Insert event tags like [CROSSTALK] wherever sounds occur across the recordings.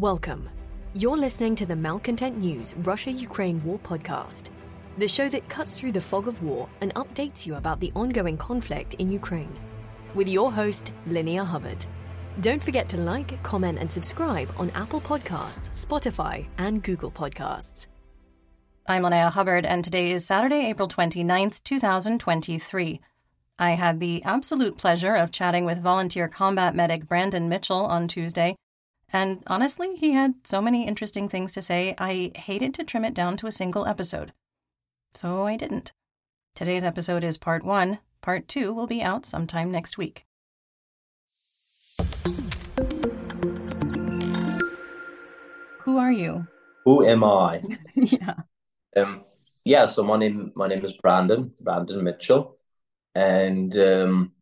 Welcome. You're listening to the Malcontent News Russia Ukraine War Podcast, the show that cuts through the fog of war and updates you about the ongoing conflict in Ukraine. With your host, Linnea Hubbard. Don't forget to like, comment, and subscribe on Apple Podcasts, Spotify, and Google Podcasts. I'm Linnea Hubbard, and today is Saturday, April 29th, 2023. I had the absolute pleasure of chatting with volunteer combat medic Brandon Mitchell on Tuesday and honestly, he had so many interesting things to say, I hated to trim it down to a single episode. So I didn't. Today's episode is part one. Part two will be out sometime next week. Who are you? Who am I? [LAUGHS] yeah. Um, yeah, so my name my name is Brandon, Brandon Mitchell. And um,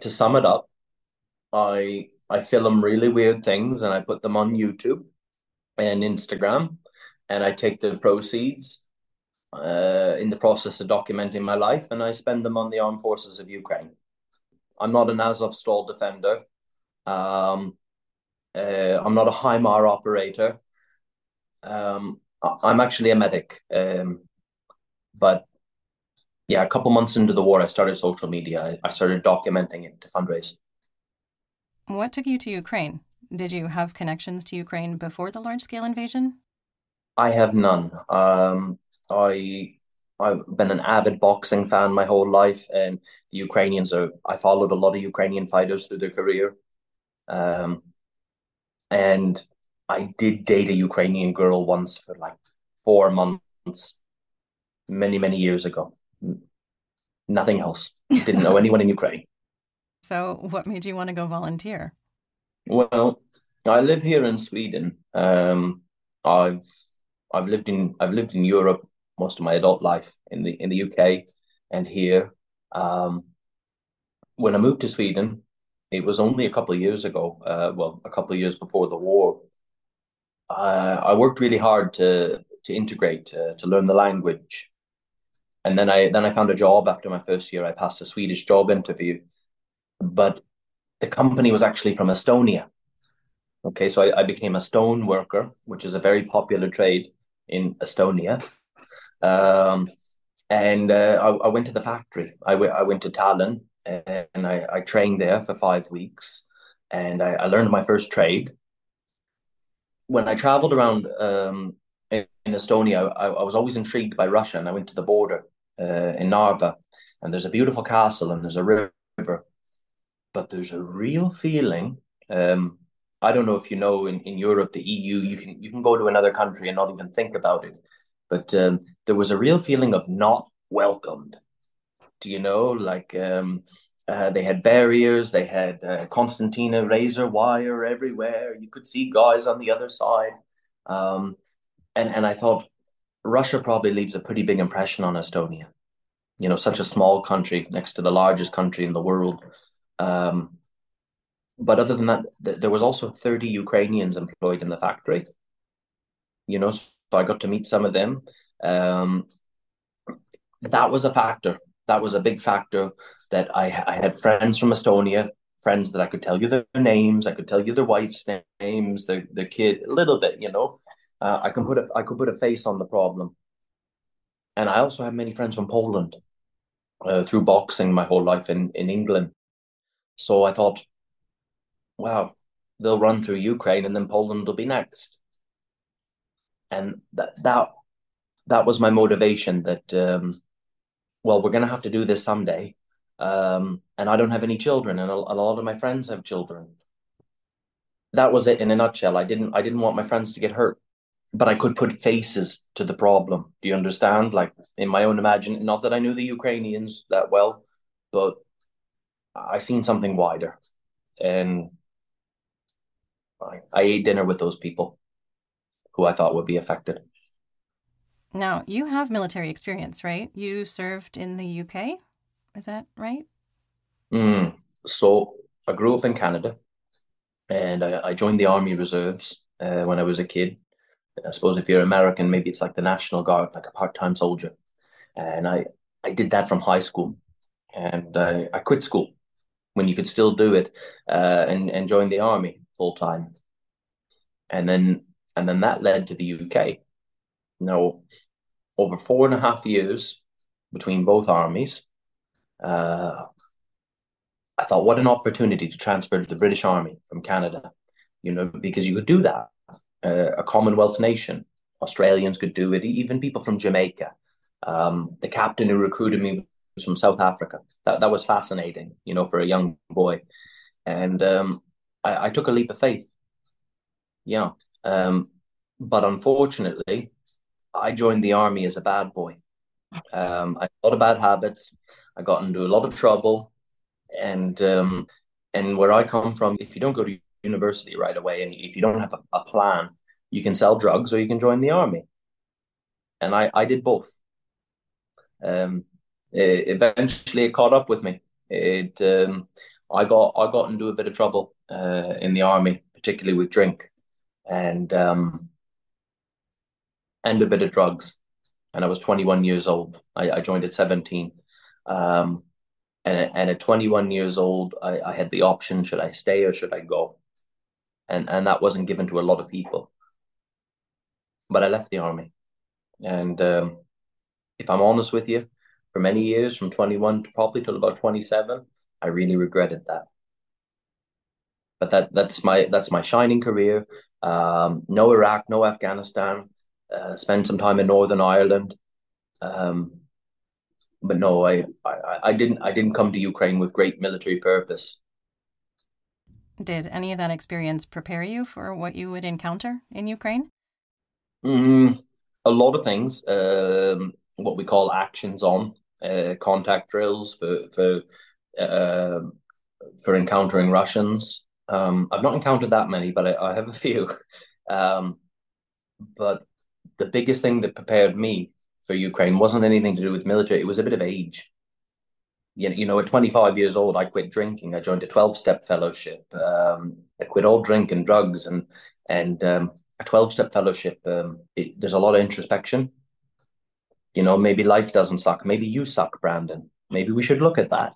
to sum it up, I I film really weird things and I put them on YouTube and Instagram, and I take the proceeds uh, in the process of documenting my life and I spend them on the armed forces of Ukraine. I'm not an Azovstal defender. Um, uh, I'm not a HIMAR operator. Um, I'm actually a medic. Um, but yeah, a couple months into the war, I started social media. I, I started documenting it to fundraise. What took you to Ukraine? Did you have connections to Ukraine before the large scale invasion? I have none. Um, I I've been an avid boxing fan my whole life, and the Ukrainians are. I followed a lot of Ukrainian fighters through their career, um, and I did date a Ukrainian girl once for like four months, many many years ago. Nothing else. Didn't know [LAUGHS] anyone in Ukraine. So, what made you want to go volunteer? Well, I live here in Sweden. Um, I've I've lived in I've lived in Europe most of my adult life in the in the UK and here. Um, when I moved to Sweden, it was only a couple of years ago. Uh, well, a couple of years before the war. Uh, I worked really hard to to integrate uh, to learn the language, and then I then I found a job after my first year. I passed a Swedish job interview, but the company was actually from Estonia. Okay, so I, I became a stone worker, which is a very popular trade in Estonia. Um, and uh, I, I, went to the factory. I, w- I went to Tallinn and I, I trained there for five weeks and I, I learned my first trade. When I traveled around um, in, in, Estonia, I, I, was always intrigued by Russia and I went to the border uh, in Narva and there's a beautiful castle and there's a river but there's a real feeling. Um, I don't know if you know in, in Europe, the EU, you can you can go to another country and not even think about it. But um, there was a real feeling of not welcomed. Do you know? Like um, uh, they had barriers, they had uh, concertina razor wire everywhere. You could see guys on the other side. Um, and, and I thought Russia probably leaves a pretty big impression on Estonia. You know, such a small country next to the largest country in the world. Um, but other than that, th- there was also 30 Ukrainians employed in the factory. You know, so I got to meet some of them. Um, that was a factor. That was a big factor that I, I had friends from Estonia, friends that I could tell you their names, I could tell you their wife's names, their their kid, a little bit, you know. Uh, I can put a I could put a face on the problem. And I also have many friends from Poland uh, through boxing my whole life in, in England. So I thought, wow, they'll run through Ukraine and then Poland will be next. And that that that was my motivation that um, well, we're gonna have to do this someday. Um, and I don't have any children, and a, a lot of my friends have children. That was it in a nutshell. I didn't I didn't want my friends to get hurt but I could put faces to the problem. Do you understand? Like in my own imagination, not that I knew the Ukrainians that well, but I seen something wider, and I, I ate dinner with those people who I thought would be affected. Now, you have military experience, right? You served in the UK, is that right? Mm. So I grew up in Canada, and I, I joined the Army Reserves uh, when I was a kid. I suppose if you're American, maybe it's like the National Guard, like a part-time soldier. And I, I did that from high school, and I, I quit school when you could still do it uh, and, and join the army full time. and then and then that led to the UK. Now, over four and a half years between both armies, uh, I thought, what an opportunity to transfer to the British Army from Canada, you know, because you could do that. Uh, a Commonwealth nation, Australians could do it, even people from Jamaica. Um, the captain who recruited me was from South Africa. That that was fascinating, you know, for a young boy. And um, I, I, took a leap of faith. Yeah. Um, but unfortunately, I joined the army as a bad boy. Um, I had a lot of bad habits. I got into a lot of trouble, and um, and where I come from, if you don't go to university right away and if you don't have a, a plan, you can sell drugs or you can join the army. And I I did both. Um, eventually, it caught up with me. It um, I got I got into a bit of trouble uh, in the army, particularly with drink, and um, and a bit of drugs. And I was 21 years old. I, I joined at 17. Um, and, and at 21 years old, I, I had the option: should I stay or should I go? And and that wasn't given to a lot of people. But I left the army, and um, if I'm honest with you, for many years, from 21 to probably till about 27, I really regretted that. But that that's my that's my shining career. Um, no Iraq, no Afghanistan. Uh, spent some time in Northern Ireland. Um, but no, I, I I didn't I didn't come to Ukraine with great military purpose. Did any of that experience prepare you for what you would encounter in Ukraine? Mm, a lot of things. Um, what we call actions on uh, contact drills for for uh, for encountering Russians. Um, I've not encountered that many, but I, I have a few. [LAUGHS] Um, but the biggest thing that prepared me for Ukraine wasn't anything to do with military. It was a bit of age. You know, you know, at 25 years old, I quit drinking. I joined a 12-step fellowship. Um, I quit all drink and drugs, and and um, a 12-step fellowship. Um, it, there's a lot of introspection. You know, maybe life doesn't suck. Maybe you suck, Brandon. Maybe we should look at that.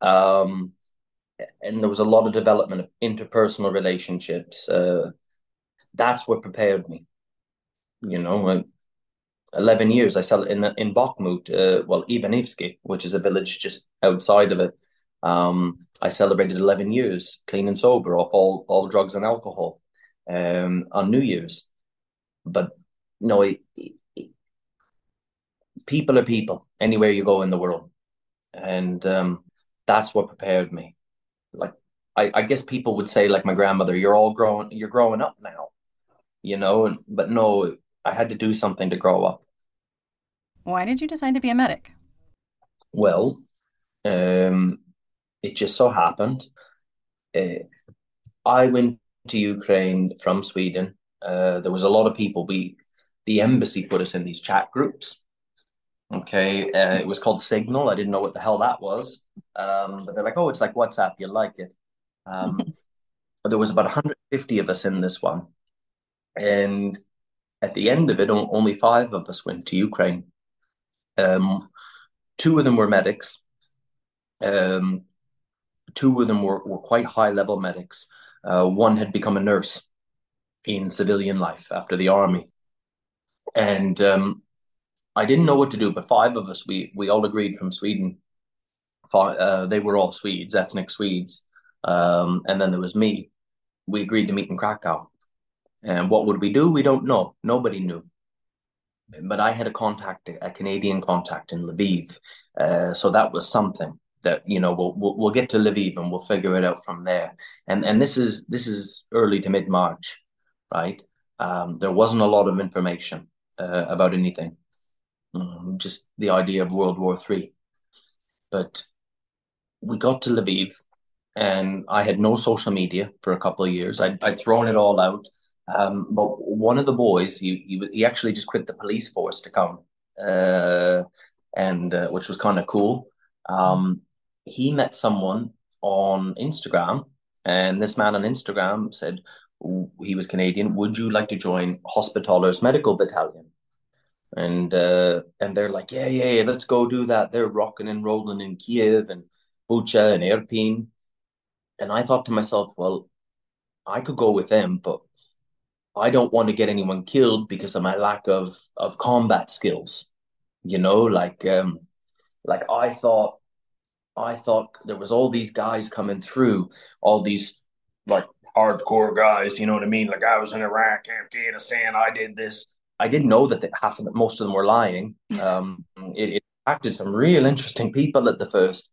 Um, and there was a lot of development of interpersonal relationships. Uh, that's what prepared me. You know, 11 years I sell in in Bakhmut, uh, well, Ivanivsky, which is a village just outside of it. Um, I celebrated 11 years clean and sober off all, all drugs and alcohol um, on New Year's. But no, it, people are people anywhere you go in the world. And um, that's what prepared me. Like, I, I guess people would say, like my grandmother, you're all growing, you're growing up now, you know, but no, I had to do something to grow up. Why did you decide to be a medic? Well, um, it just so happened. Uh, I went to Ukraine from Sweden. Uh, there was a lot of people. We, the embassy, put us in these chat groups. Okay, uh, it was called Signal. I didn't know what the hell that was, um, but they're like, "Oh, it's like WhatsApp. You like it?" Um, [LAUGHS] but there was about 150 of us in this one, and at the end of it, only five of us went to Ukraine. Um, two of them were medics. Um, two of them were, were quite high level medics. Uh, one had become a nurse in civilian life after the army. And um, I didn't know what to do, but five of us, we, we all agreed from Sweden. Uh, they were all Swedes, ethnic Swedes. Um, and then there was me. We agreed to meet in Krakow. And what would we do? We don't know. Nobody knew. But I had a contact, a Canadian contact in Lviv. Uh, so that was something that you know we'll, we'll, we'll get to Lviv and we'll figure it out from there. And and this is this is early to mid March, right? Um, there wasn't a lot of information uh, about anything, um, just the idea of World War Three. But we got to Lviv, and I had no social media for a couple of years. I'd, I'd thrown it all out. Um, but one of the boys, he, he he actually just quit the police force to come, uh, and uh, which was kind of cool. Um, he met someone on Instagram, and this man on Instagram said he was Canadian. Would you like to join Hospitallers Medical Battalion? And uh, and they're like, yeah, yeah, yeah, let's go do that. They're rocking and rolling in Kiev and Bucha and Irpin. And I thought to myself, well, I could go with them, but I don't want to get anyone killed because of my lack of of combat skills. You know, like um, like I thought I thought there was all these guys coming through, all these like hardcore guys. You know what I mean? Like I was in Iraq, Afghanistan. I did this. I didn't know that half of them, most of them were lying. [LAUGHS] Um, it, it attracted some real interesting people at the first,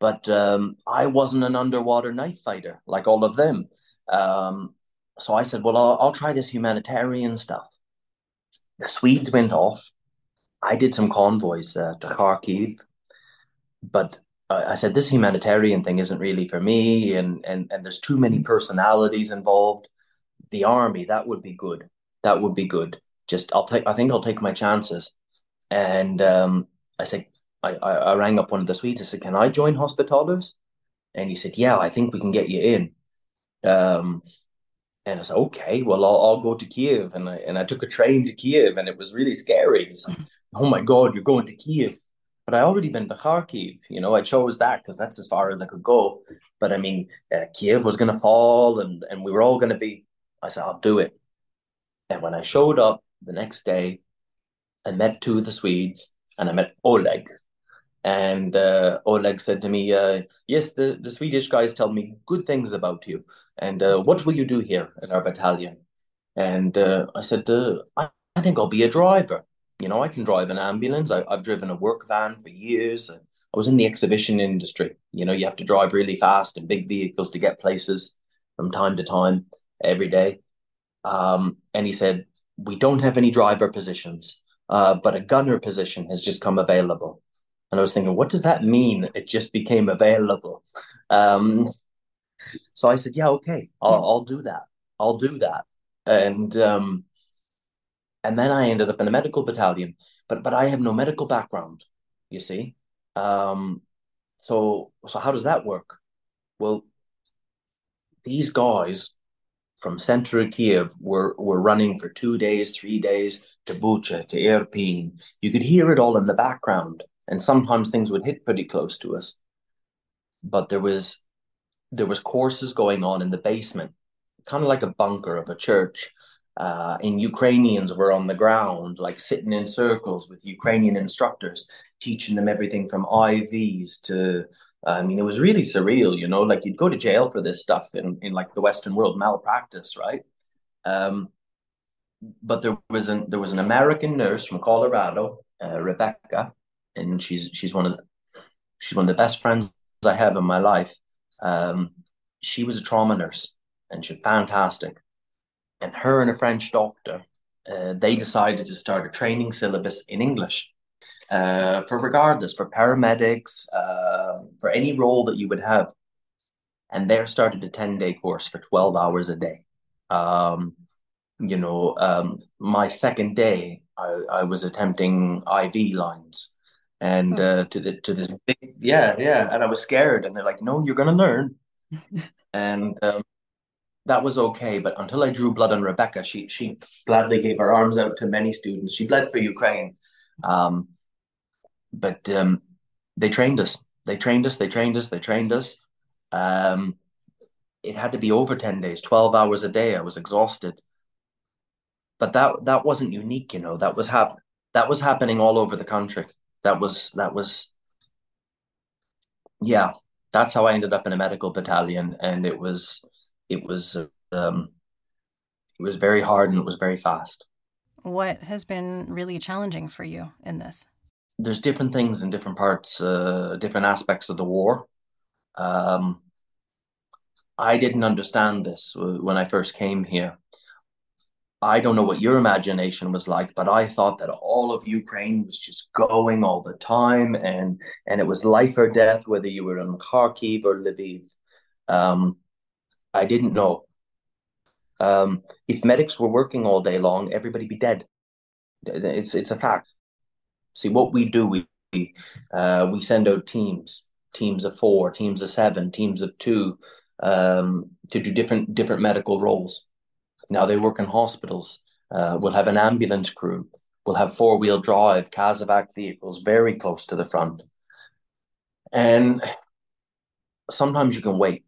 but um, I wasn't an underwater knife fighter like all of them. Um, so I said, well, I'll, I'll try this humanitarian stuff. The Swedes went off. I did some convoys uh, to Kharkiv, but I said this humanitarian thing isn't really for me, and and and there's too many personalities involved. The army that would be good. That would be good. Just I'll take. I think I'll take my chances. And um, I said, I, I, I rang up one of the Swedes. I said, "Can I join Hospitallers?" And he said, "Yeah, I think we can get you in." Um, and I said, "Okay, well, I'll, I'll go to Kiev." And I and I took a train to Kiev, and it was really scary. It's like, "Oh my God, you're going to Kiev!" But I already been to Kharkiv. You know, I chose that because that's as far as I could go. But I mean, uh, Kiev was going to fall, and and we were all going to be. I said, "I'll do it." And when I showed up the next day, I met two of the Swedes, and I met Oleg. And uh, Oleg said to me, uh, "Yes, the, the Swedish guys tell me good things about you. And uh, what will you do here at our battalion?" And uh, I said, uh, I, "I think I'll be a driver." You know, I can drive an ambulance. I, have driven a work van for years. I was in the exhibition industry. You know, you have to drive really fast and big vehicles to get places from time to time every day. Um, and he said, We don't have any driver positions, uh, but a gunner position has just come available. And I was thinking, what does that mean? It just became available. [LAUGHS] Um, so I said, Yeah, okay, I'll, I'll do that. I'll do that. And um, and then I ended up in a medical battalion. But but I have no medical background, you see. Um, so so how does that work? Well, these guys from center of Kiev were were running for two days, three days to Bucha, to Irpin. You could hear it all in the background, and sometimes things would hit pretty close to us. But there was there was courses going on in the basement, kind of like a bunker of a church, uh, and Ukrainians were on the ground, like sitting in circles with Ukrainian instructors, teaching them everything from IVs to, I mean, it was really surreal, you know, like you'd go to jail for this stuff in, in like the Western world, malpractice, right? Um, but there was an there was an American nurse from Colorado, uh, Rebecca, and she's she's one of the she's one of the best friends I have in my life. Um, she was a trauma nurse, and she's fantastic and her and a French doctor, uh, they decided to start a training syllabus in English uh, for regardless, for paramedics, uh, for any role that you would have. And there started a 10 day course for 12 hours a day. Um, you know, um, my second day, I, I was attempting IV lines and oh. uh, to the to this big yeah yeah and i was scared and they're like no you're gonna learn [LAUGHS] and um, that was okay. But until I drew blood on Rebecca, she she gladly gave her arms out to many students. She bled for Ukraine, um, but um, they trained us. They trained us. They trained us. They trained us. Um, it had to be over ten days, twelve hours a day. I was exhausted, but that that wasn't unique. You know, that was hap- that was happening all over the country. That was that was yeah. That's how I ended up in a medical battalion, and it was it was um, it was very hard and it was very fast. What has been really challenging for you in this? There's different things in different parts, uh, different aspects of the war. Um, I didn't understand this when I first came here. I don't know what your imagination was like, but I thought that all of Ukraine was just going all the time, and and it was life or death, whether you were in Kharkiv or Lviv. Um, I didn't know. Um, if medics were working all day long, everybody be dead. It's it's a fact. See what we do. We uh, we send out teams, teams of four, teams of seven, teams of two, um, to do different different medical roles. Now they work in hospitals. Uh, we'll have an ambulance crew. We'll have four wheel drive Casevac vehicles very close to the front. And sometimes you can wait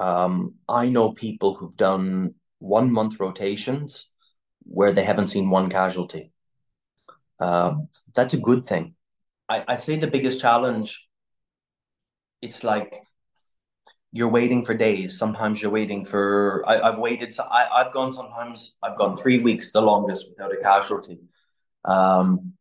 um, I know people who've done one month rotations where they haven't seen one casualty. Uh, that's a good thing. I, I say the biggest challenge, it's like you're waiting for days. Sometimes you're waiting for. I, have waited. I, I've gone. Sometimes I've gone three weeks, the longest, without a casualty. Um,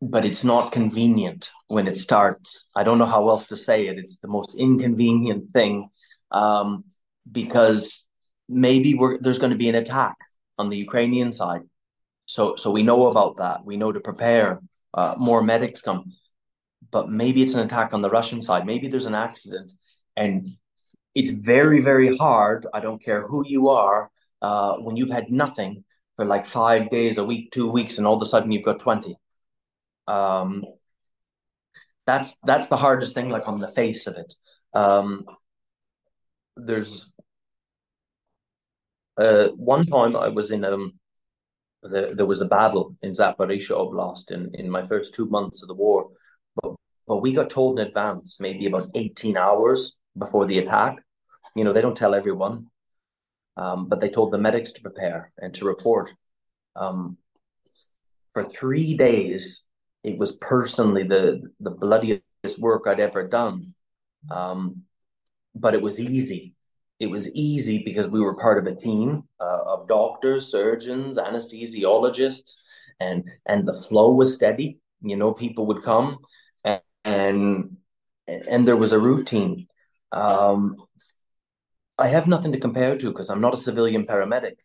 but it's not convenient when it starts. I don't know how else to say it. It's the most inconvenient thing um, because maybe there's going to be an attack on the Ukrainian side. So, so we know about that. We know to prepare. Uh, more medics come, but maybe it's an attack on the Russian side. Maybe there's an accident, and it's very, very hard. I don't care who you are. Uh, when you've had nothing for like five days, a week, two weeks, and all of a sudden you've got twenty. Um, that's that's the hardest thing, like on the face of it. Um, there's uh, one time I was in um, the, there was a battle in Zaporizhia Oblast in, in my first two months of the war, but but we got told in advance, maybe about eighteen hours before the attack. You know, they don't tell everyone, um, but they told the medics to prepare and to report. Um, for three days, it was personally the the bloodiest work I'd ever done. Um, but it was easy. It was easy because we were part of a team uh, of doctors, surgeons, anesthesiologists, and and the flow was steady. You know, people would come, and and, and there was a routine. Um, I have nothing to compare to because I'm not a civilian paramedic.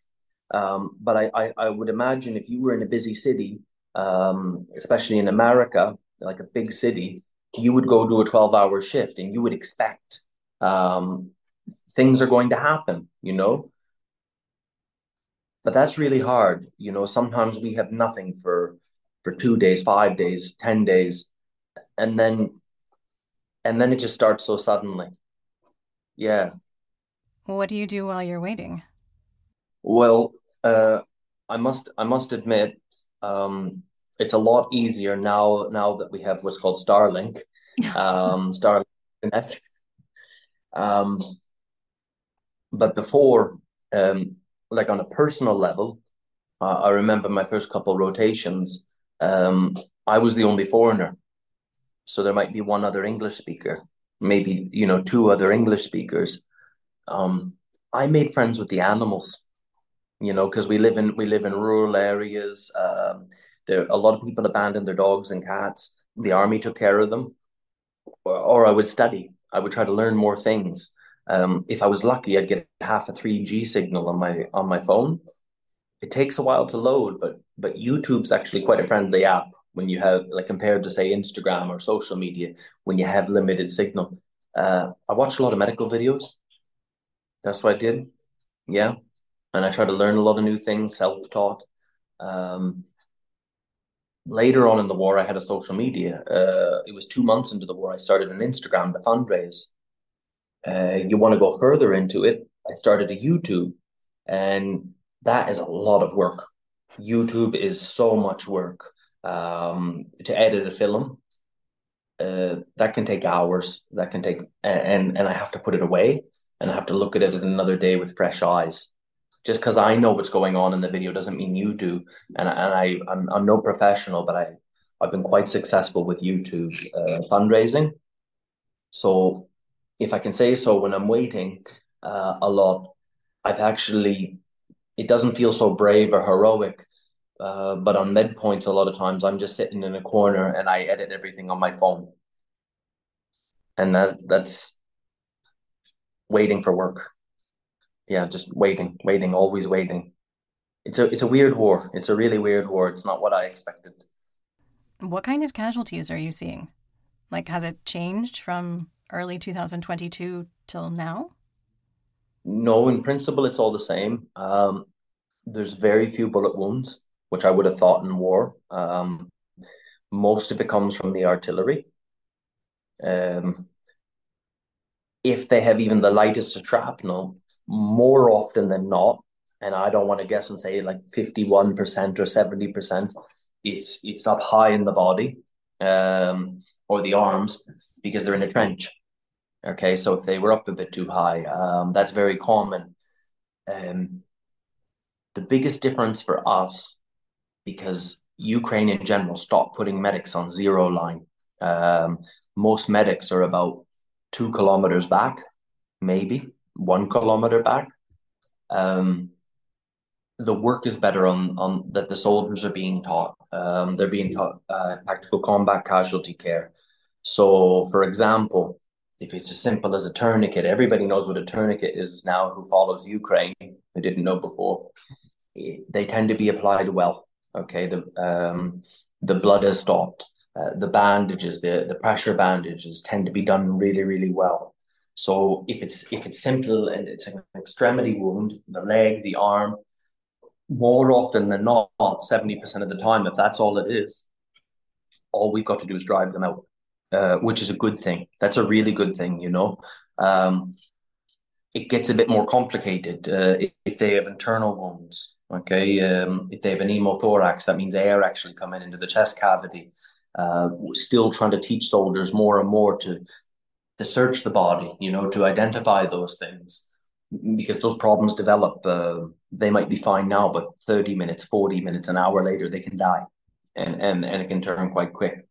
Um, but I, I, I, would imagine if you were in a busy city, um, especially in America, like a big city, you would go do a 12 hour shift and you would expect um, things are going to happen, you know? But that's really hard. You know, sometimes we have nothing for for two days, five days, ten days, and then and then it just starts so suddenly. Yeah. What do you do while you're waiting? Well, uh, I must I must admit, um, it's a lot easier now now that we have what's called Starlink, [LAUGHS] um, Starlink. Um, but before, um, like on a personal level, uh, I remember my first couple rotations. Um, I was the only foreigner, so there might be one other English speaker, maybe you know two other English speakers. Um, I made friends with the animals, you know, because we live in we live in rural areas. Um, there a lot of people abandoned their dogs and cats. The army took care of them, or, or I would study. I would try to learn more things. Um, if I was lucky, I'd get half a 3G signal on my on my phone. It takes a while to load, but but YouTube's actually quite a friendly app when you have like compared to say Instagram or social media when you have limited signal. Uh, I watch a lot of medical videos. That's what I did. Yeah, and I try to learn a lot of new things, self taught. Um, later on in the war, I had a social media. Uh, it was two months into the war. I started an Instagram to fundraise uh, you want to go further into it, I started a YouTube, and that is a lot of work. YouTube is so much work um, to edit a film. Uh, that can take hours. That can take, and and I have to put it away, and I have to look at it another day with fresh eyes. Just because I know what's going on in the video doesn't mean you do. And and I I'm, I'm no professional, but I I've been quite successful with YouTube uh, fundraising. So if I can say so, when I'm waiting uh, a lot, I've actually, it doesn't feel so brave or heroic. Uh, but on med points, a lot of times I'm just sitting in a corner and I edit everything on my phone. And that that's waiting for work. Yeah, just waiting, waiting, always waiting. It's a it's a weird war. It's a really weird war. It's not what I expected. What kind of casualties are you seeing? Like, has it changed from early 2022 till now? No, in principle, it's all the same. Um, there's very few bullet wounds, which I would have thought in war. Um, most of it comes from the artillery. Um, if they have even the lightest shrapnel, more often than not, and I don't want to guess and say like 51% or 70%, it's it's up high in the body um, or the arms because they're in a trench. Okay, so if they were up a bit too high, um, that's very common. Um, the biggest difference for us, because Ukraine in general stopped putting medics on zero line. Um, most medics are about two kilometers back, maybe one kilometer back. Um, the work is better on on that the soldiers are being taught. Um, they're being taught uh, tactical combat casualty care. So, for example, if it's as simple as a tourniquet, everybody knows what a tourniquet is now who follows Ukraine, who didn't know before. They tend to be applied well. Okay, the um, the blood has stopped. Uh, the bandages, the the pressure bandages, tend to be done really, really well. So if it's if it's simple and it's an extremity wound, the leg, the arm, more often than not, seventy percent of the time, if that's all it is, all we've got to do is drive them out, uh, which is a good thing. That's a really good thing, you know. Um, it gets a bit more complicated uh, if, if they have internal wounds Okay, um, if they have an pneumothorax, that means air actually coming into the chest cavity. Uh, still trying to teach soldiers more and more to to search the body, you know, to identify those things, because those problems develop. Uh, they might be fine now, but thirty minutes, forty minutes, an hour later, they can die, and and and it can turn quite quick.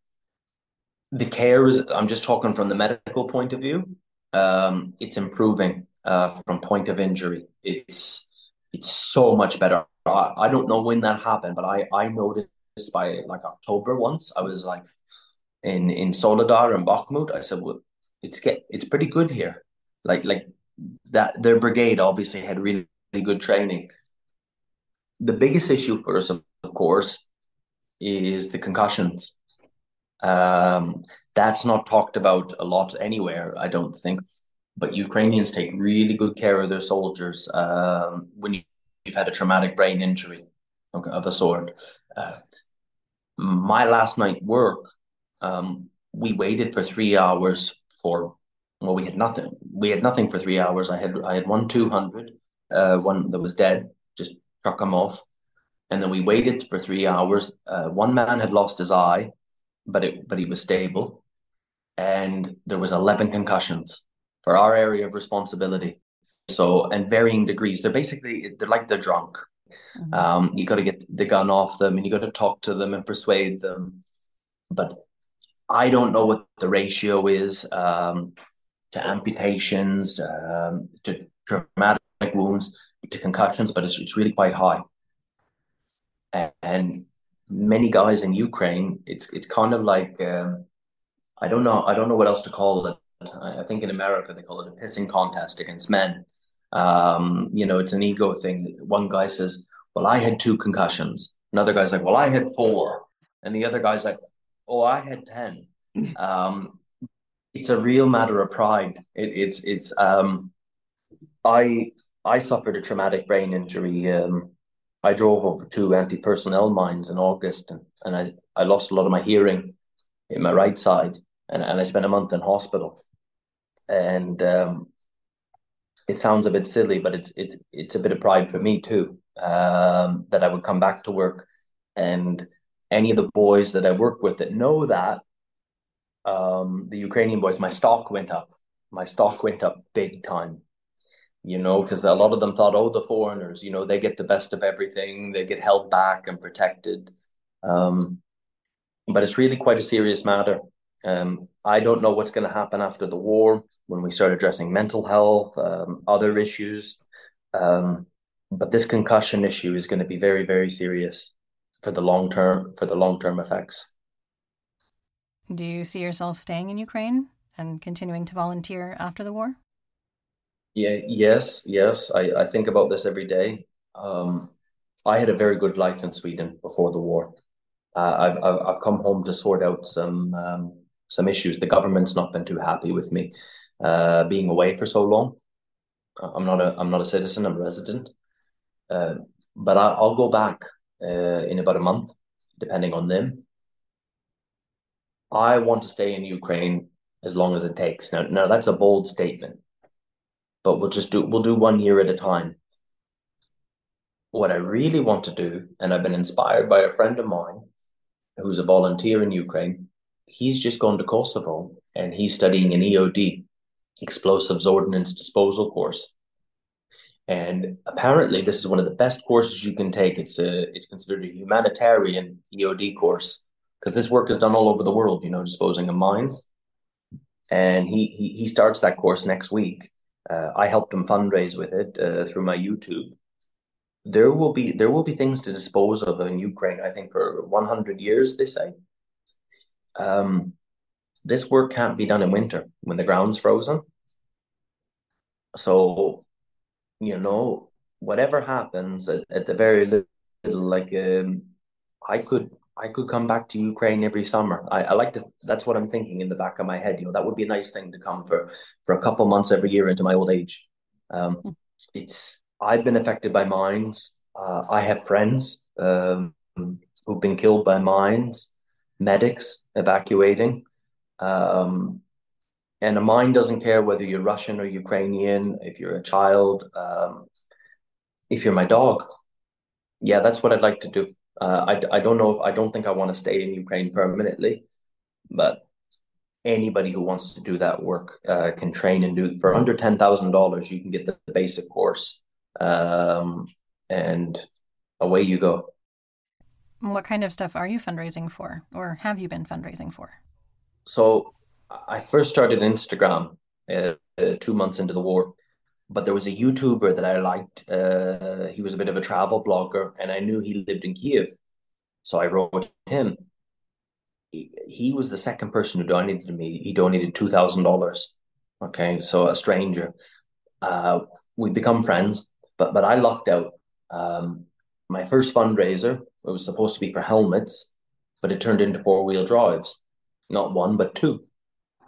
The care is. I'm just talking from the medical point of view. Um, it's improving uh, from point of injury. It's it's so much better. I, I don't know when that happened, but I I noticed by like October once. I was like in in Soledar and Bakhmut. I said, well, it's get it's pretty good here. Like like that their brigade obviously had really, really good training. The biggest issue for us, of course, is the concussions. Um, that's not talked about a lot anywhere, I don't think but Ukrainians take really good care of their soldiers um, when you, have had a traumatic brain injury of a sort. Uh, my last night work, um, we waited for three hours for well, we had nothing. We had nothing for three hours. I had I had one two hundred, uh, one that was dead, just struck him off, and then we waited for three hours. Uh, one man had lost his eye, but it but he was stable, and there was eleven concussions for our area of responsibility. So, and varying degrees. They're basically they're like they're drunk. Mm-hmm. Um, you got to get the gun off them, and you got to talk to them and persuade them. But I don't know what the ratio is um, to amputations, um, to traumatic wounds, to concussions, but it's, it's really quite high. And many guys in Ukraine, it's it's kind of like um, I don't know I don't know what else to call it. I think in America they call it a pissing contest against men. Um, you know, it's an ego thing. One guy says, "Well, I had two concussions." Another guy's like, "Well, I had four. and the other guy's like, "Oh, I had ten. Um, it's a real matter of pride. It, it's it's. Um, I I suffered a traumatic brain injury. Um, I drove over two anti-personnel mines in August, and, and I, I lost a lot of my hearing in my right side, and, and I spent a month in hospital and um, it sounds a bit silly, but it's it's it's a bit of pride for me too. Um, that I would come back to work, and any of the boys that I work with that know that um, the Ukrainian boys, my stock went up. My stock went up big time. You know, because a lot of them thought, oh, the foreigners, you know, they get the best of everything. They get held back and protected. Um, but it's really quite a serious matter. Um, I don't know what's going to happen after the war when we start addressing mental health, um, other issues. Um, but this concussion issue is going to be very, very serious for the long term for the long term effects. Do you see yourself staying in Ukraine and continuing to volunteer after the war? Yeah, yes, yes. I, I think about this every day. Um, I had a very good life in Sweden before the war. Uh, I've, I've come home to sort out some um, some issues. The government's not been too happy with me uh, being away for so long. I'm not a I'm not a citizen. I'm a resident, uh, but I, will go back uh, in about a month, depending on them. I want to stay in Ukraine as long as it takes. Now, now that's a bold statement, but we'll just do we'll do one year at a time. What I really want to do, and I've been inspired by a friend of mine who's a volunteer in Ukraine, he's just gone to Kosovo and he's studying an EOD, explosives ordnance disposal course. And apparently, this is one of the best courses you can take. It's a it's considered a humanitarian EOD course because this work is done all over the world. You know, disposing of mines. And he he, he starts that course next week. Uh, I helped him fundraise with it uh, through my YouTube. There will be there will be things to dispose of in Ukraine. I think for 100 years, they say. Um, this work can't be done in winter when the ground's frozen. So you know, whatever happens at, at the very little, like um, I could I could come back to Ukraine every summer. I, I like to that's what I'm thinking in the back of my head. You know, that would be a nice thing to come for for a couple months every year into my old age. Um, hmm. it's I've been affected by mines. Uh, I have friends um, who've been killed by mines, medics evacuating. Um, and a mind doesn't care whether you're Russian or Ukrainian, if you're a child, um, if you're my dog. Yeah, that's what I'd like to do. Uh, I, I don't know if I don't think I want to stay in Ukraine permanently, but anybody who wants to do that work uh, can train and do for under ten thousand dollars. You can get the basic course, um, and away you go. What kind of stuff are you fundraising for, or have you been fundraising for? So I first started Instagram uh, uh, two months into the war, but there was a YouTuber that I liked. Uh, he was a bit of a travel blogger, and I knew he lived in Kiev, so I wrote him. He, he was the second person who donated to me. He donated two thousand dollars. Okay, so a stranger. Uh, we become friends, but but I lucked out. Um, my first fundraiser it was supposed to be for helmets, but it turned into four wheel drives, not one but two.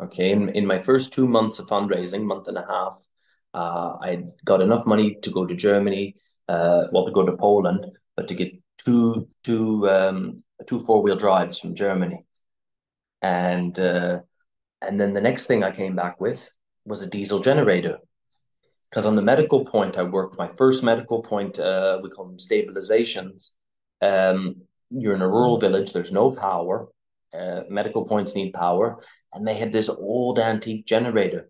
Okay, in, in my first two months of fundraising, month and a half, uh, I got enough money to go to Germany, uh, well, to go to Poland, but to get two two um, two four wheel drives from Germany, and uh, and then the next thing I came back with was a diesel generator, because on the medical point I worked my first medical point, uh, we call them stabilizations. Um, you're in a rural village. There's no power. Uh, medical points need power, and they had this old antique generator,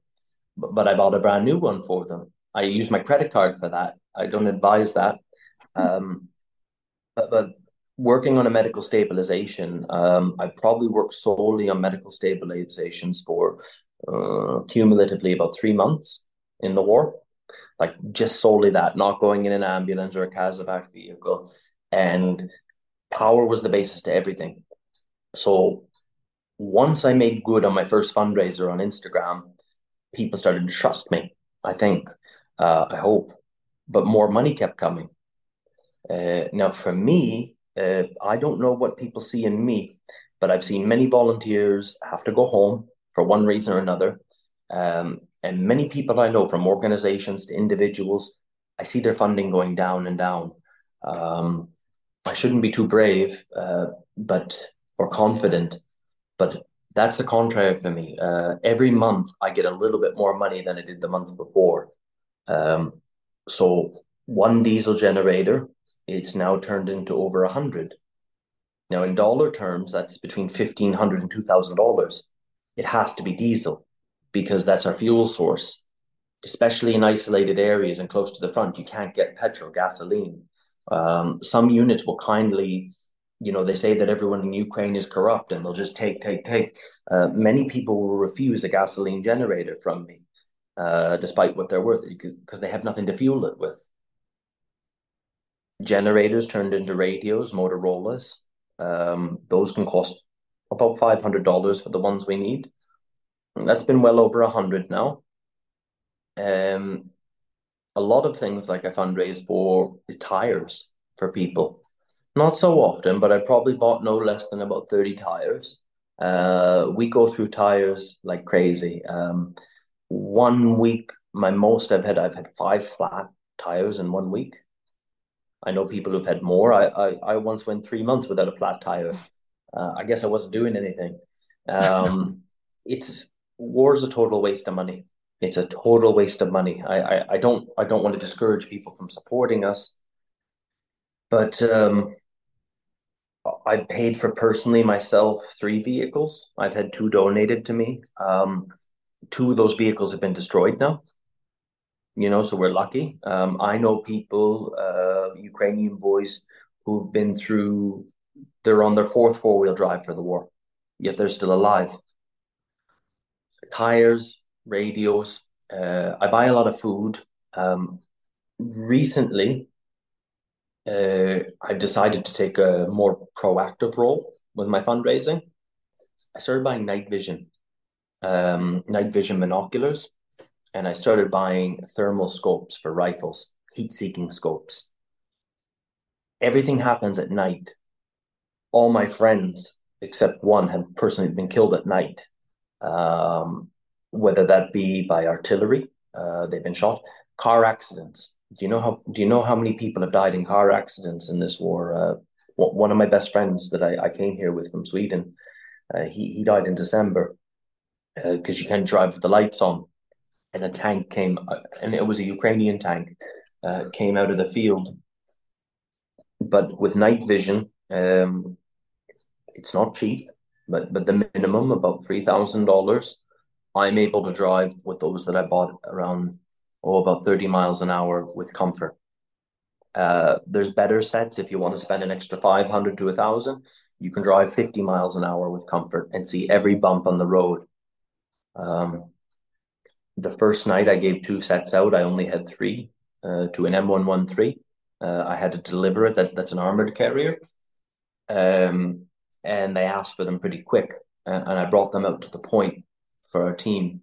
but, but I bought a brand new one for them. I use my credit card for that. I don't advise that. Um, but, but working on a medical stabilization, um, I probably worked solely on medical stabilizations for uh, cumulatively about three months in the war, like just solely that, not going in an ambulance or a Casevac vehicle. And power was the basis to everything. So once I made good on my first fundraiser on Instagram, people started to trust me. I think, uh, I hope, but more money kept coming. Uh, now, for me, uh, I don't know what people see in me, but I've seen many volunteers have to go home for one reason or another. Um, and many people I know, from organizations to individuals, I see their funding going down and down. Um, I shouldn't be too brave, uh, but or confident, but that's the contrary for me. Uh, every month I get a little bit more money than I did the month before. Um, so one diesel generator, it's now turned into over a hundred. Now in dollar terms, that's between fifteen hundred and two thousand dollars. It has to be diesel because that's our fuel source. Especially in isolated areas and close to the front, you can't get petrol, gasoline. Um, some units will kindly you know, they say that everyone in Ukraine is corrupt and they'll just take, take, take. Uh, many people will refuse a gasoline generator from me, uh, despite what they're worth, because they have nothing to fuel it with. Generators turned into radios, Motorola's. Um, those can cost about five hundred dollars for the ones we need. And that's been well over a hundred now. Um, a lot of things like I fundraise for is tires for people not so often, but I probably bought no less than about 30 tires. Uh, we go through tires like crazy. Um, one week, my most I've had, I've had five flat tires in one week. I know people who've had more. I, I, I once went three months without a flat tire. Uh, I guess I wasn't doing anything. Um, [LAUGHS] it's war's a total waste of money. It's a total waste of money. I, I, I don't I don't want to discourage people from supporting us, but um, I paid for personally myself three vehicles. I've had two donated to me. Um, two of those vehicles have been destroyed now. you know, so we're lucky. Um, I know people, uh, Ukrainian boys who've been through, they're on their fourth four wheel drive for the war, yet they're still alive. Tires, radios. Uh, I buy a lot of food. Um, recently, uh, I've decided to take a more proactive role with my fundraising. I started buying night vision, um, night vision binoculars, and I started buying thermal scopes for rifles, heat seeking scopes. Everything happens at night. All my friends, except one, have personally been killed at night, um, whether that be by artillery, uh, they've been shot, car accidents. Do you know how? Do you know how many people have died in car accidents in this war? Uh, one of my best friends that I, I came here with from Sweden, uh, he he died in December because uh, you can't drive with the lights on, and a tank came, uh, and it was a Ukrainian tank, uh, came out of the field. But with night vision, um, it's not cheap, but but the minimum about three thousand dollars. I'm able to drive with those that I bought around oh about thirty miles an hour with comfort. Uh, there's better sets if you want to spend an extra 500 to a thousand. You can drive 50 miles an hour with comfort and see every bump on the road. Um, the first night I gave two sets out, I only had three uh, to an M113. Uh, I had to deliver it. That, that's an armored carrier. Um, and they asked for them pretty quick. Uh, and I brought them out to the point for our team.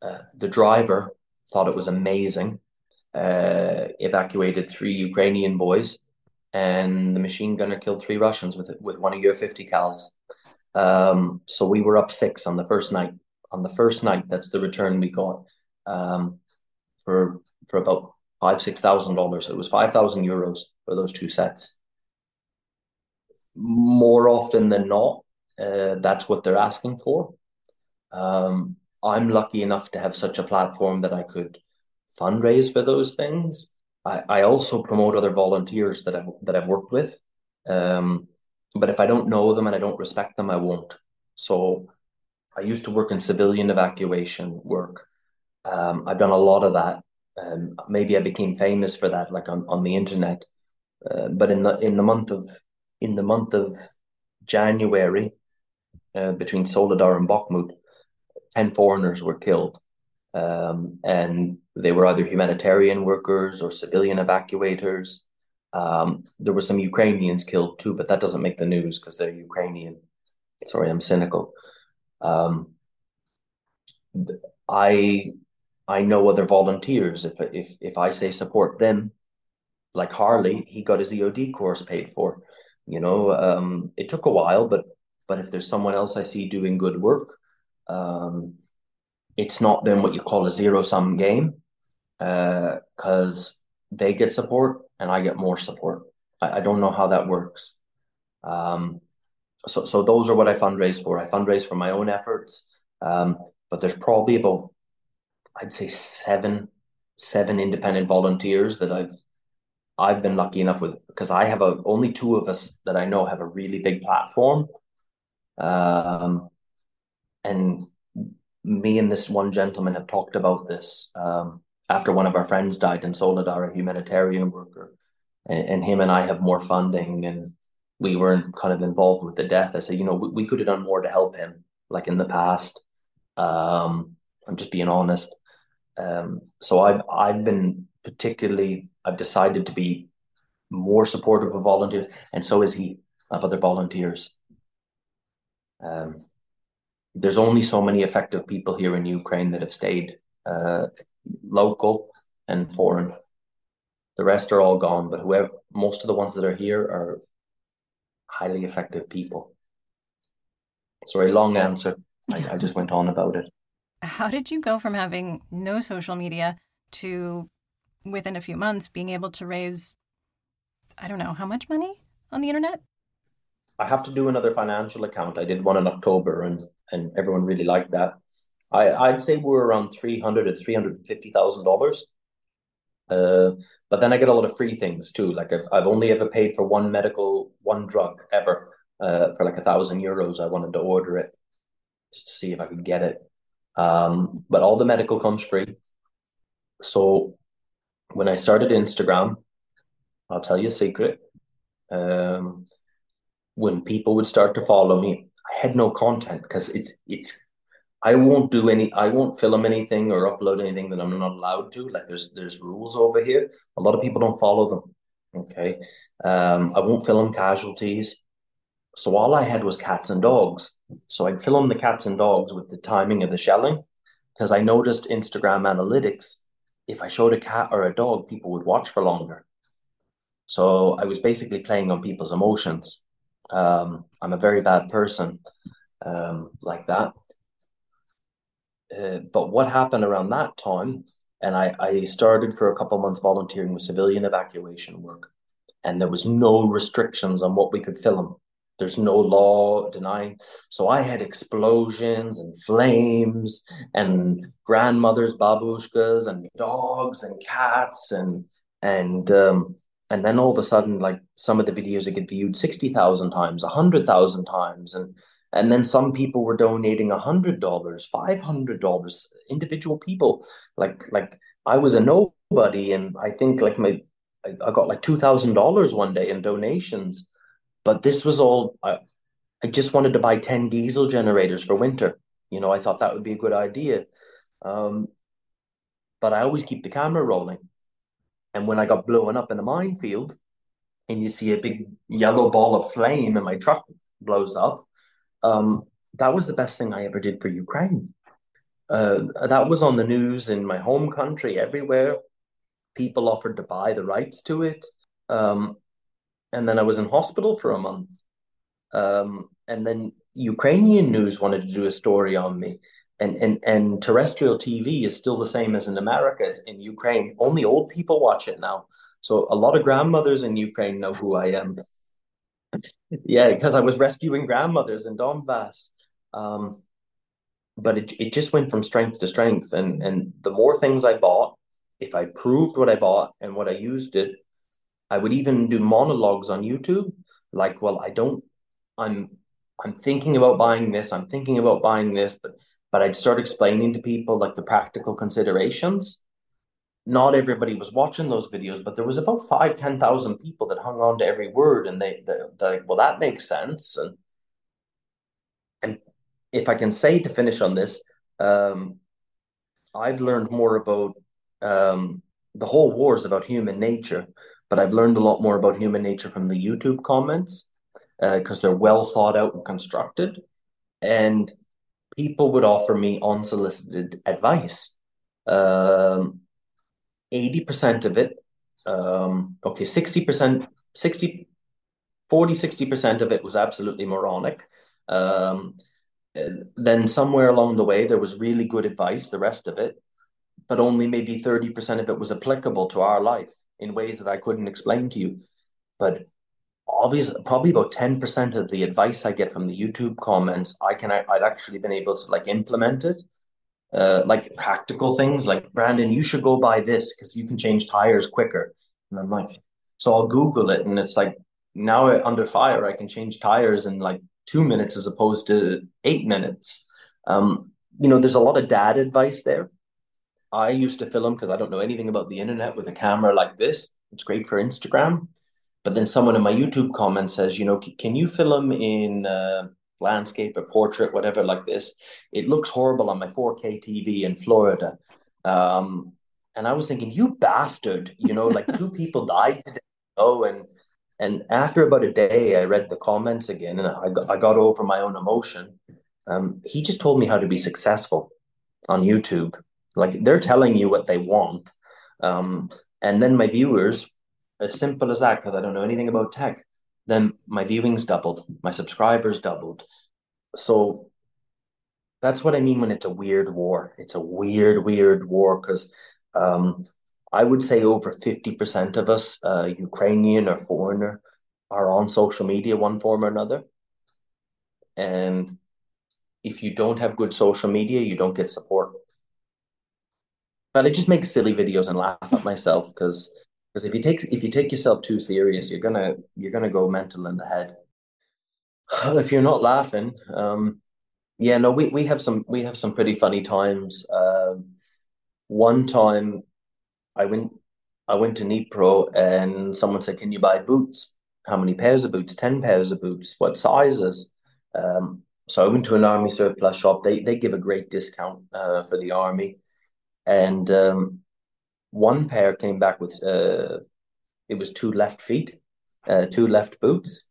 Uh, the driver thought it was amazing uh, evacuated three Ukrainian boys, and the machine gunner killed three Russians with with one of your 50 cals. Um, so we were up six on the first night. On the first night, that's the return we got um, for for about five six thousand dollars. It was five thousand euros for those two sets. More often than not, uh, that's what they're asking for. Um, I'm lucky enough to have such a platform that I could fundraise for those things. I, I also promote other volunteers that I've that I've worked with. Um, but if I don't know them and I don't respect them, I won't. So I used to work in civilian evacuation work. Um, I've done a lot of that. Um, maybe I became famous for that, like on, on the internet. Uh, but in the in the month of in the month of January, uh, between Soledar and Bakhmut, ten foreigners were killed um, and they were either humanitarian workers or civilian evacuators. Um, there were some Ukrainians killed too, but that doesn't make the news because they're Ukrainian. Sorry, I'm cynical. Um, I I know other volunteers. If if if I say support them, like Harley, he got his EOD course paid for. You know, um, it took a while, but but if there's someone else I see doing good work, um, it's not then what you call a zero sum game uh, because uh, they get support and I get more support. I, I don't know how that works. Um, so, so those are what I fundraise for. I fundraise for my own efforts, um, but there's probably about, I'd say seven, seven independent volunteers that I've, I've been lucky enough with because I have a only two of us that I know have a really big platform, um, and me and this one gentleman have talked about this um, after one of our friends died in Soledar, a humanitarian worker, and, and, him and I have more funding, and we weren't kind of involved with the death. I said, you know, we, we could have done more to help him, like in the past. Um, I'm just being honest. Um, so I've I've been particularly I've decided to be more supportive of volunteers, and so is he of other volunteers. Um, there's only so many effective people here in Ukraine that have stayed uh, local and foreign. The rest are all gone, but whoever most of the ones that are here are highly effective people. Sorry, long answer. I, I just went on about it. How did you go from having no social media to within a few months being able to raise I don't know how much money on the internet? I have to do another financial account. I did one in October, and and everyone really liked that. I I'd say we're around three hundred to three hundred fifty thousand dollars. Uh, but then I get a lot of free things too. Like I've I've only ever paid for one medical one drug ever uh, for like a thousand euros. I wanted to order it just to see if I could get it. Um, but all the medical comes free. So when I started Instagram, I'll tell you a secret. Um, when people would start to follow me, I had no content because it's it's I won't do any I won't film anything or upload anything that I'm not allowed to. Like there's there's rules over here. A lot of people don't follow them. Okay. Um, I won't film casualties. So all I had was cats and dogs. So I'd film the cats and dogs with the timing of the shelling because I noticed Instagram analytics. If I showed a cat or a dog, people would watch for longer. So I was basically playing on people's emotions. Um, I'm a very bad person um, like that. Uh, but what happened around that time, and I, I started for a couple months volunteering with civilian evacuation work, and there was no restrictions on what we could film. There's no law denying. So I had explosions and flames and grandmothers, babushkas, and dogs and cats and and um, and then all of a sudden, like some of the videos would get viewed sixty thousand times, hundred thousand times, and and then some people were donating a hundred dollars, five hundred dollars, individual people. Like like I was a nobody, and I think like my I got like two thousand dollars one day in donations. But this was all I, I just wanted to buy ten diesel generators for winter. You know, I thought that would be a good idea. Um, but I always keep the camera rolling. And when I got blown up in a minefield, and you see a big yellow ball of flame, and my truck blows up, um, that was the best thing I ever did for Ukraine. Uh, that was on the news in my home country, everywhere. People offered to buy the rights to it. Um, and then I was in hospital for a month. Um, and then Ukrainian news wanted to do a story on me. And, and, and terrestrial TV is still the same as in America. In Ukraine, only old people watch it now. So a lot of grandmothers in Ukraine know who I am yeah, because I was rescuing grandmothers in Donbass. Um, but it, it just went from strength to strength. And, and the more things I bought, if I proved what I bought and what I used it, I would even do monologues on YouTube. Like, well, I don't, I'm, I'm thinking about buying this. I'm thinking about buying this, but, but I'd start explaining to people like the practical considerations not everybody was watching those videos, but there was about five, five, ten thousand people that hung on to every word, and they, they, they well, that makes sense. And and if I can say to finish on this, um, I've learned more about um, the whole war is about human nature, but I've learned a lot more about human nature from the YouTube comments because uh, they're well thought out and constructed, and people would offer me unsolicited advice. Um, 80% of it, um, okay, 60%, 60, 40, 60% of it was absolutely moronic. Um, then somewhere along the way, there was really good advice, the rest of it, but only maybe 30% of it was applicable to our life in ways that I couldn't explain to you. But obviously, probably about 10% of the advice I get from the YouTube comments, I can, I've actually been able to like implement it uh, like practical things like Brandon, you should go buy this because you can change tires quicker. And I'm like, so I'll Google it, and it's like now under fire, I can change tires in like two minutes as opposed to eight minutes. Um, you know, there's a lot of dad advice there. I used to film because I don't know anything about the internet with a camera like this. It's great for Instagram. But then someone in my YouTube comment says, you know, can you film in uh, landscape or portrait, whatever like this. It looks horrible on my 4K TV in Florida. Um, and I was thinking, you bastard, you know, like two [LAUGHS] people died today. Oh, and and after about a day, I read the comments again, and I got, I got over my own emotion. Um, he just told me how to be successful on YouTube. Like they're telling you what they want, um, and then my viewers, as simple as that, because I don't know anything about tech, then my viewings doubled, my subscribers doubled. So that's what I mean when it's a weird war. It's a weird, weird war because um, I would say over 50% of us, uh, Ukrainian or foreigner, are on social media one form or another. And if you don't have good social media, you don't get support. But I just make silly videos and laugh at myself because because if you take if you take yourself too serious, you're gonna you're gonna go mental in the head. [SIGHS] If you're not laughing, um, yeah, no, we, we have some we have some pretty funny times. Um, one time, I went I went to Dnipro and someone said, "Can you buy boots? How many pairs of boots? Ten pairs of boots. What sizes?" Um, so I went to an army surplus shop. They they give a great discount uh, for the army, and um, one pair came back with uh, it was two left feet, uh, two left boots.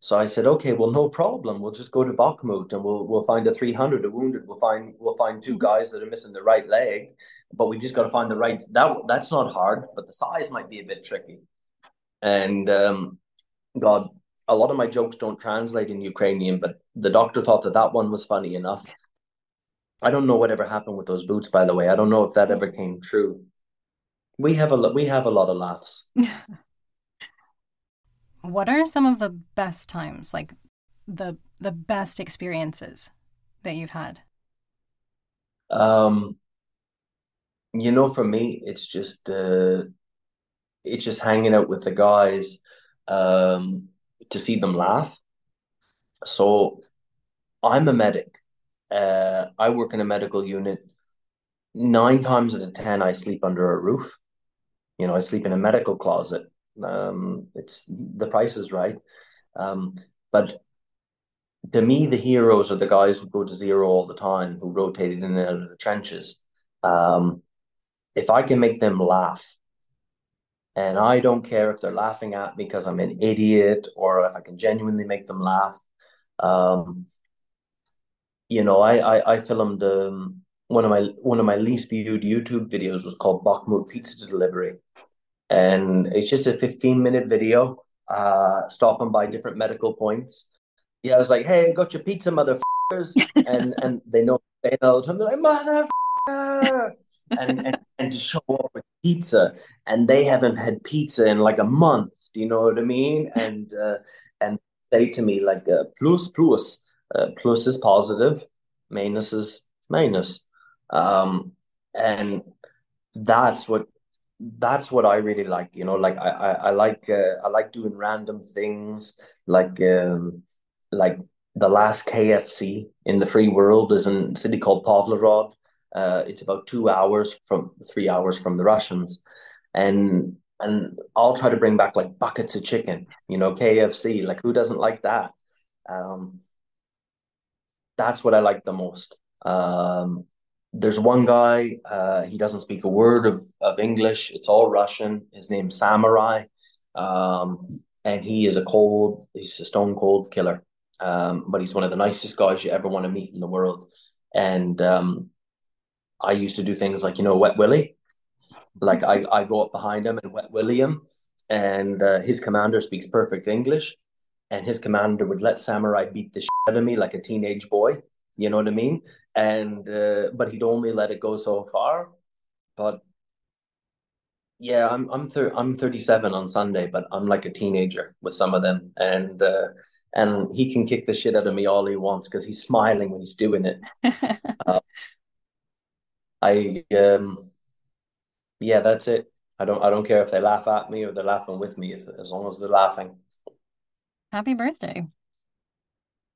So I said, okay, well, no problem. We'll just go to Bakhmut and we'll we'll find a three hundred, a wounded. We'll find we'll find two mm-hmm. guys that are missing the right leg, but we just got to find the right. That that's not hard, but the size might be a bit tricky. And um, God, a lot of my jokes don't translate in Ukrainian, but the doctor thought that that one was funny enough. I don't know whatever happened with those boots, by the way. I don't know if that ever came true. We have a we have a lot of laughs. what are some of the best times, like the the best experiences that you've had? Um, you know, for me, it's just uh, it's just hanging out with the guys um, to see them laugh. So, I'm a medic. Uh, I work in a medical unit. Nine times out of ten, I sleep under a roof. You know, I sleep in a medical closet. Um, it's the price is right. Um, but to me, the heroes are the guys who go to zero all the time, who rotated in and out of the trenches. Um, if I can make them laugh, and I don't care if they're laughing at me because I'm an idiot or if I can genuinely make them laugh. Um, you know, I I, I filmed um, one of my one of my least viewed YouTube videos was called Bakhmut Pizza Delivery, and it's just a 15 minute video, uh, stopping by different medical points. Yeah, I was like, "Hey, got your pizza, motherfuckers," [LAUGHS] and and they know they know the time. They're like, "Motherfucker," and, and and to show up with pizza, and they haven't had pizza in like a month. Do you know what I mean? And uh, and say to me like, uh, "Plus, plus, uh, plus is positive, minus is minus." Um, and that's what that's what I really like. You know, like I I, I like uh, I like doing random things like um like the last KFC in the free world is in a city called Pavlograd. Uh, it's about two hours from three hours from the Russians, and and I'll try to bring back like buckets of chicken. You know, KFC. Like who doesn't like that? Um, that's what I like the most. Um, there's one guy, uh, he doesn't speak a word of, of English. It's all Russian. His name's Samurai. Um, and he is a cold, he's a stone cold killer. Um, but he's one of the nicest guys you ever want to meet in the world. And um, I used to do things like, you know, Wet Willie. Like I, I go up behind him and Wet Willie him. And uh, his commander speaks perfect English. And his commander would let Samurai beat the shit out of me like a teenage boy. You know what I mean? And uh, but he'd only let it go so far. But yeah, I'm I'm thir- I'm 37 on Sunday, but I'm like a teenager with some of them, and uh, and he can kick the shit out of me all he wants because he's smiling when he's doing it. [LAUGHS] uh, I um, yeah, that's it. I don't I don't care if they laugh at me or they're laughing with me, if, as long as they're laughing. Happy birthday!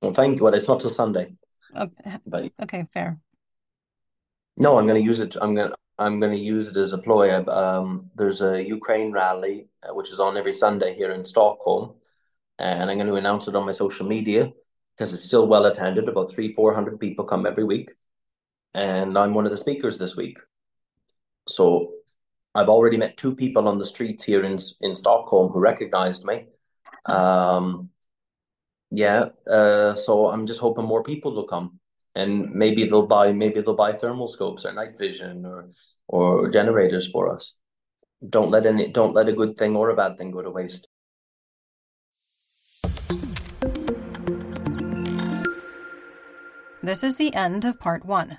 Well, thank you. Well, it's not till Sunday. Okay, but okay, fair. No, I'm going to use it. I'm going. To, I'm going to use it as a ploy. Um, there's a Ukraine rally uh, which is on every Sunday here in Stockholm, and I'm going to announce it on my social media because it's still well attended. About three, four hundred people come every week, and I'm one of the speakers this week. So I've already met two people on the streets here in in Stockholm who recognized me. Um, yeah, uh, so I'm just hoping more people will come, and maybe they'll buy maybe they'll buy thermal scopes or night vision or or generators for us. Don't let any don't let a good thing or a bad thing go to waste. This is the end of part one.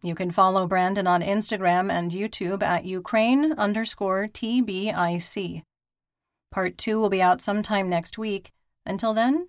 You can follow Brandon on Instagram and YouTube at Ukraine underscore TBIC. Part two will be out sometime next week. Until then,